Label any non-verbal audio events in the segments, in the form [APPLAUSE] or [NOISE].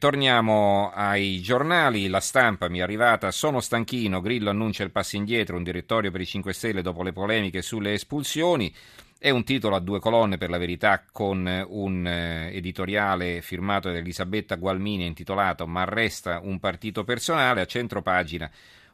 Torniamo ai giornali, la stampa mi è arrivata, sono stanchino, Grillo annuncia il passo indietro, un direttorio per i 5 Stelle dopo le polemiche sulle espulsioni, è un titolo a due colonne per la verità con un eh, editoriale firmato da Elisabetta Gualmini intitolato Ma resta un partito personale, a centro pagina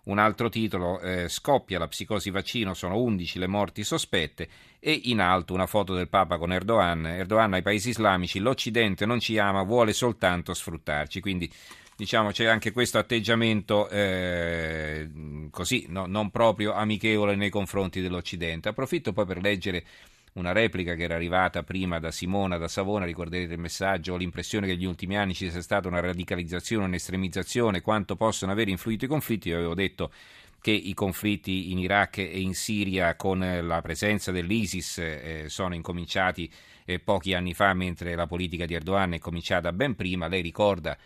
un altro titolo, eh, scoppia la psicosi vaccino, sono 11 le morti sospette e in alto una foto del Papa con Erdogan. Erdogan ai paesi islamici, l'Occidente non ci ama, vuole soltanto sfruttarci. Quindi diciamo c'è anche questo atteggiamento eh, così, no, non proprio amichevole nei confronti dell'Occidente. Approfitto poi per leggere una replica che era arrivata prima da Simona da Savona, ricorderete il messaggio, ho l'impressione che negli ultimi anni ci sia stata una radicalizzazione, un'estremizzazione, quanto possono aver influito i conflitti, io avevo detto che i conflitti in Iraq e in Siria con la presenza dell'ISIS eh, sono incominciati eh, pochi anni fa, mentre la politica di Erdogan è cominciata ben prima. Lei ricorda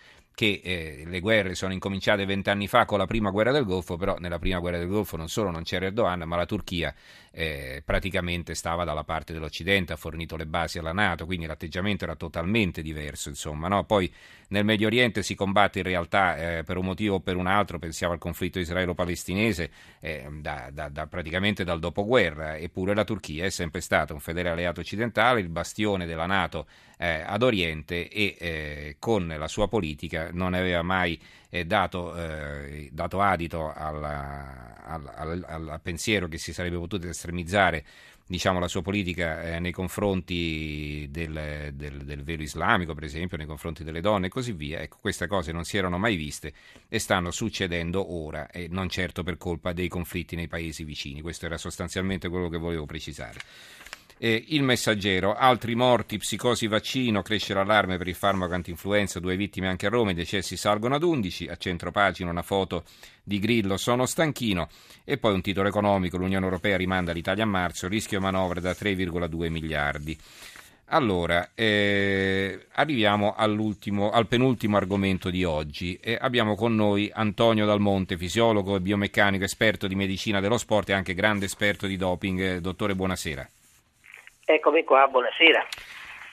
che eh, le guerre sono incominciate vent'anni fa con la prima guerra del Golfo, però nella prima guerra del Golfo non solo non c'era Erdogan, ma la Turchia eh, praticamente stava dalla parte dell'Occidente, ha fornito le basi alla Nato, quindi l'atteggiamento era totalmente diverso. Insomma, no? Poi nel Medio Oriente si combatte in realtà eh, per un motivo o per un altro, pensiamo al conflitto israelo-palestinese, eh, da, da, da, praticamente dal dopoguerra, eppure la Turchia è sempre stata un fedele alleato occidentale, il bastione della Nato eh, ad Oriente e eh, con la sua politica non aveva mai eh, dato, dato, adito alla, al, al, al, pensiero che si sarebbe potuto estremizzare diciamo, la sua politica eh, nei confronti del, del, del, velo islamico, per esempio, nei confronti delle donne e così via. Ecco, queste cose non si erano mai viste e stanno succedendo ora e non certo per colpa dei conflitti nei paesi vicini. Questo era sostanzialmente quello che volevo precisare. Eh, il messaggero, altri morti, psicosi vaccino, cresce l'allarme per il farmaco antinfluenza, due vittime anche a Roma, i decessi salgono ad 11, a centro pagina una foto di Grillo, sono stanchino e poi un titolo economico, l'Unione Europea rimanda l'Italia a marzo, rischio manovra da 3,2 miliardi. Allora, eh, arriviamo al penultimo argomento di oggi. Eh, abbiamo con noi Antonio Dalmonte, fisiologo e biomeccanico, esperto di medicina dello sport e anche grande esperto di doping. Eh, dottore, buonasera. Eccomi qua, buonasera.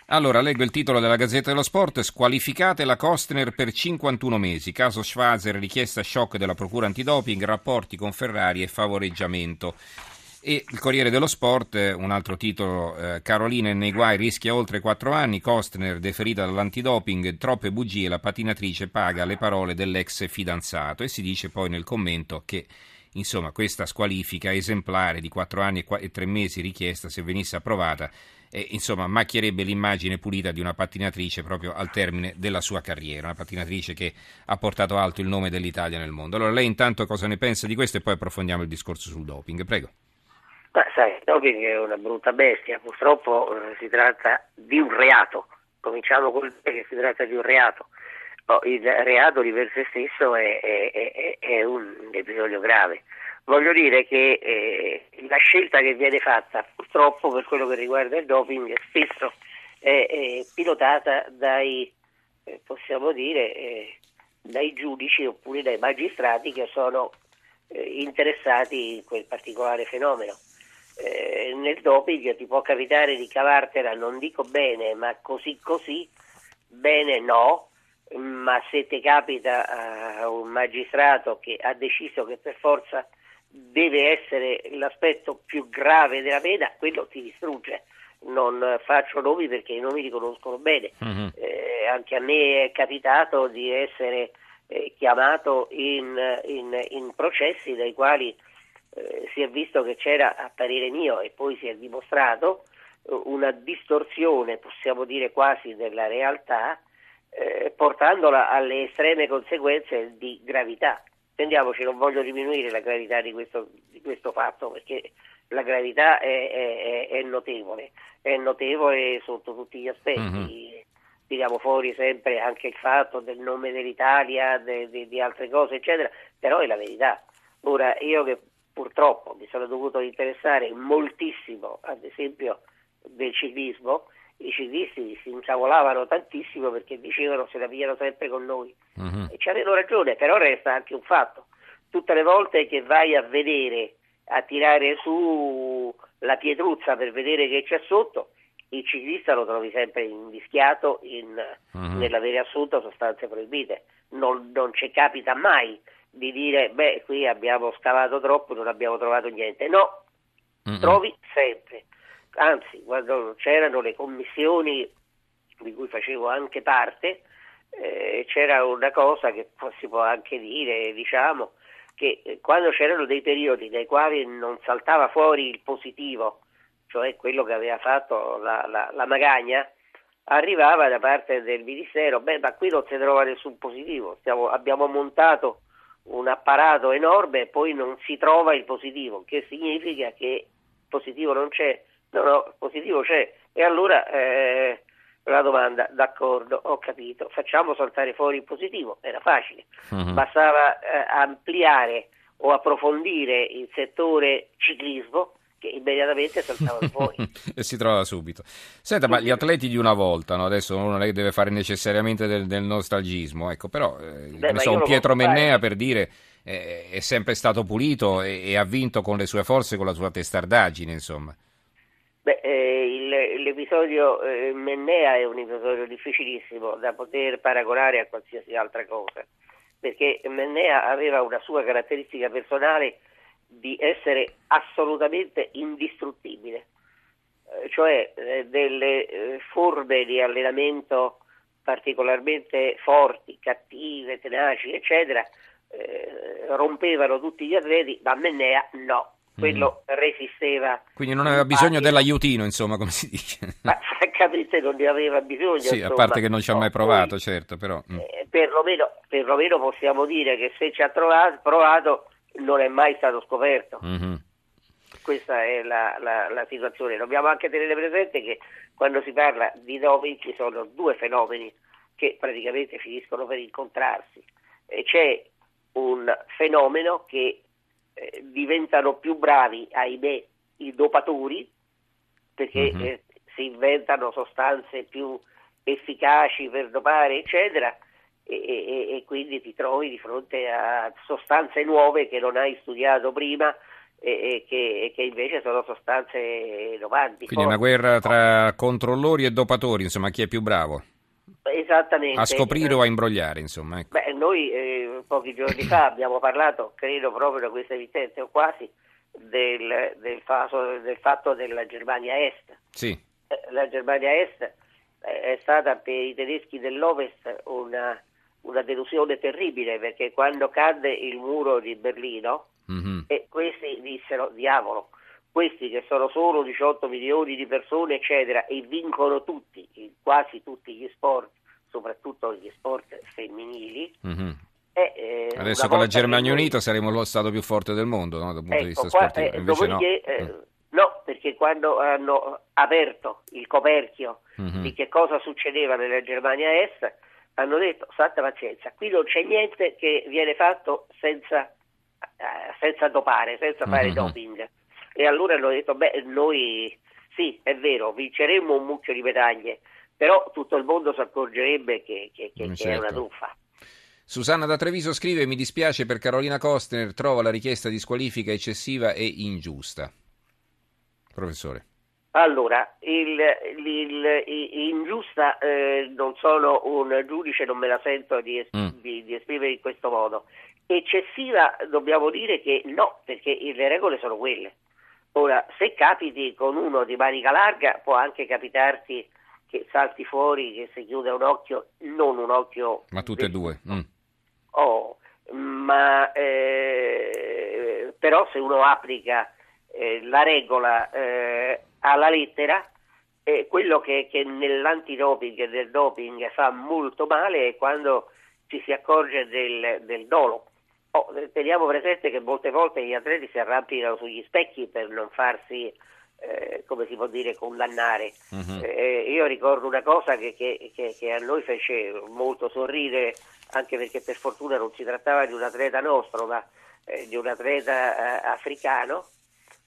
Allora, leggo il titolo della Gazzetta dello Sport, squalificate la Costner per 51 mesi, caso Schwazer, richiesta shock della Procura antidoping, rapporti con Ferrari e favoreggiamento. E il Corriere dello Sport, un altro titolo, eh, Carolina nei guai rischia oltre 4 anni, Costner deferita dall'antidoping, troppe bugie, la patinatrice paga le parole dell'ex fidanzato e si dice poi nel commento che Insomma, questa squalifica esemplare di 4 anni e 3 mesi richiesta, se venisse approvata, eh, insomma, macchierebbe l'immagine pulita di una pattinatrice proprio al termine della sua carriera, una pattinatrice che ha portato alto il nome dell'Italia nel mondo. Allora, lei intanto cosa ne pensa di questo e poi approfondiamo il discorso sul doping. Prego. Ma sai, il doping è una brutta bestia, purtroppo eh, si tratta di un reato. Cominciamo con il che si tratta di un reato. Oh, il reato di per sé stesso è, è, è, è, un episodio grave. Voglio dire che eh, la scelta che viene fatta purtroppo per quello che riguarda il doping spesso è, pilotata dai, eh, possiamo dire, eh, dai giudici oppure dai magistrati che sono eh, interessati in quel particolare fenomeno. Eh, nel doping ti può capitare di cavartela, non dico bene, ma così così, bene no, ma se ti capita a un magistrato che ha deciso che per forza deve essere l'aspetto più grave della pena, quello ti distrugge. Non faccio nomi perché i nomi li conoscono bene. Uh-huh. Eh, anche a me è capitato di essere eh, chiamato in, in, in, processi dai quali eh, si è visto che c'era, a parere mio, e poi si è dimostrato, una distorsione, possiamo dire quasi, della realtà eh, portandola alle estreme conseguenze di gravità. Intendiamoci, non voglio diminuire la gravità di questo, di questo fatto perché la gravità è, è, è, notevole, è notevole sotto tutti gli aspetti. Mm-hmm. Tiriamo fuori sempre anche il fatto del nome dell'Italia, de, de, di altre cose, eccetera, però è la verità. Ora, io che purtroppo mi sono dovuto interessare moltissimo, ad esempio, del ciclismo, i ciclisti si incavolavano tantissimo perché dicevano se la pigliano sempre con noi uh-huh. e ci avevano ragione, però resta anche un fatto, tutte le volte che vai a vedere, a tirare su la pietruzza per vedere che c'è sotto, il ciclista lo trovi sempre invischiato in, uh-huh. nell'avere assunto sostanze proibite. Non, non ci capita mai di dire, beh, qui abbiamo scavato troppo, non abbiamo trovato niente. No, uh-huh. trovi sempre. Anzi, quando c'erano le commissioni di cui facevo anche parte, eh, c'era una cosa che si può anche dire, diciamo, che eh, quando c'erano dei periodi nei quali non saltava fuori il positivo, cioè quello che aveva fatto la, la, la Magagna, arrivava da parte del Ministero, beh ma qui non si trova nessun positivo, Stiamo, abbiamo montato un apparato enorme e poi non si trova il positivo, che significa che il positivo non c'è, no no, positivo c'è e allora eh, la domanda, d'accordo, ho capito, facciamo saltare fuori il positivo, era facile, uh-huh. bastava eh, ampliare o approfondire il settore ciclismo che immediatamente saltavano [LAUGHS] fuori. e si trova subito. Senta, ma gli atleti di una volta, no? adesso uno non è che deve fare necessariamente del, del nostalgismo, ecco, però eh, Beh, so, un Pietro Mennea fare. per dire eh, è sempre stato pulito e, e, ha vinto con le sue forze, con la sua testardaggine, insomma. Beh, eh, il, l'episodio eh, Mennea è un episodio difficilissimo da poter paragonare a qualsiasi altra cosa, perché Mennea aveva una sua caratteristica personale di essere assolutamente indistruttibile, eh, cioè eh, delle eh, forme di allenamento particolarmente forti, cattive, tenaci, eccetera, eh, rompevano tutti gli atleti, ma Mennea no quello mm. resisteva. Quindi non aveva bisogno dell'aiutino, insomma, come si dice. [LAUGHS] Ma francamente non ne aveva bisogno. Sì, insomma. a parte che non ci ha mai provato, Poi, certo, però... Mm. Eh, perlomeno, perlomeno, possiamo dire che se ci ha trovato, provato non è mai stato scoperto. Mm-hmm. Questa è la, la, la, situazione. Dobbiamo anche tenere presente che quando si parla di doping ci sono due fenomeni che praticamente finiscono per incontrarsi. E c'è un fenomeno che eh, diventano più bravi, ahimè, i dopatori, perché uh-huh. eh, si inventano sostanze più efficaci per dopare, eccetera, e, e, e, quindi ti trovi di fronte a sostanze nuove che non hai studiato prima e, e che, che, invece sono sostanze dopanti. Quindi una guerra tra controllori e dopatori, insomma, chi è più bravo? Esattamente. A scoprire o a imbrogliare, insomma. Ecco. Beh, noi eh, pochi giorni fa abbiamo parlato, credo proprio da questa emittente o quasi, del, del, faso, del, fatto della Germania Est. Sì. Eh, la Germania Est eh, è stata per i tedeschi dell'Ovest una, una delusione terribile perché quando cadde il muro di Berlino, mm-hmm. questi dissero, diavolo, questi che sono solo 18 milioni di persone, eccetera, e vincono tutti, quasi tutti gli sport, soprattutto gli sport femminili. Mm-hmm. E, eh, Adesso con la Germania. Unita saremo lo Stato più forte del mondo no? dal punto ecco, di vista qua, sportivo. Eh, Invece no. Eh, mm. no. perché quando hanno aperto il coperchio mm-hmm. di che cosa succedeva nella Germania Est, hanno detto, santa pazienza, qui non c'è niente che viene fatto senza, eh, senza dopare, senza fare mm-hmm. doping. E allora hanno detto, beh, noi sì, è vero, vinceremo un mucchio di medaglie, però tutto il mondo si accorgerebbe che, che, che, certo. che è una certo. truffa. Susanna da Treviso scrive: Mi dispiace per Carolina Costner, trovo la richiesta di squalifica eccessiva e ingiusta. Professore. Allora, il, il, il, ingiusta eh, non sono un giudice, non me la sento di, es- mm. di, di, esprimere in questo modo. Eccessiva dobbiamo dire che no, perché le regole sono quelle. Ora, se capiti con uno di manica larga, può anche capitarti che salti fuori, che si chiude un occhio, non un occhio... Ma tutte e due. Mm. Oh, ma eh, però se uno applica eh, la regola eh, alla lettera, quello che, che nell'antidoping e del doping fa molto male è quando ci si accorge del, del dolo. Oh, teniamo presente che molte volte gli atleti si arrampicano sugli specchi per non farsi eh, come si può dire, condannare. Uh-huh. Eh, io ricordo una cosa che, che, che, che, a noi fece molto sorridere, anche perché per fortuna non si trattava di un atleta nostro, ma eh, di un atleta eh, africano,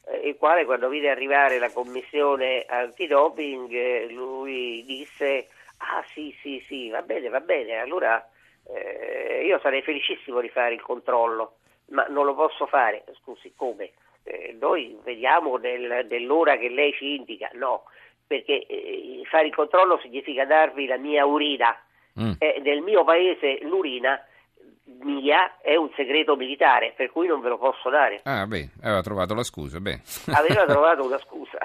eh, il quale quando vide arrivare la commissione antidoping, lui disse, ah sì, sì, sì, va bene, va bene, allora io sarei felicissimo di fare il controllo, ma non lo posso fare, scusi, come? Eh, noi vediamo nel, nell'ora che lei ci indica, no, perché eh, fare il controllo significa darvi la mia urina. Mm. Eh, nel mio paese l'urina mia è un segreto militare, per cui non ve lo posso dare. Ah, beh, aveva trovato la scusa, beh. Aveva [LAUGHS] trovato una scusa.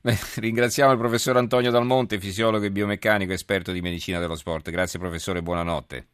Beh, ringraziamo il professor Antonio Dalmonte, fisiologo e biomeccanico, esperto di medicina dello sport. Grazie professore, buonanotte.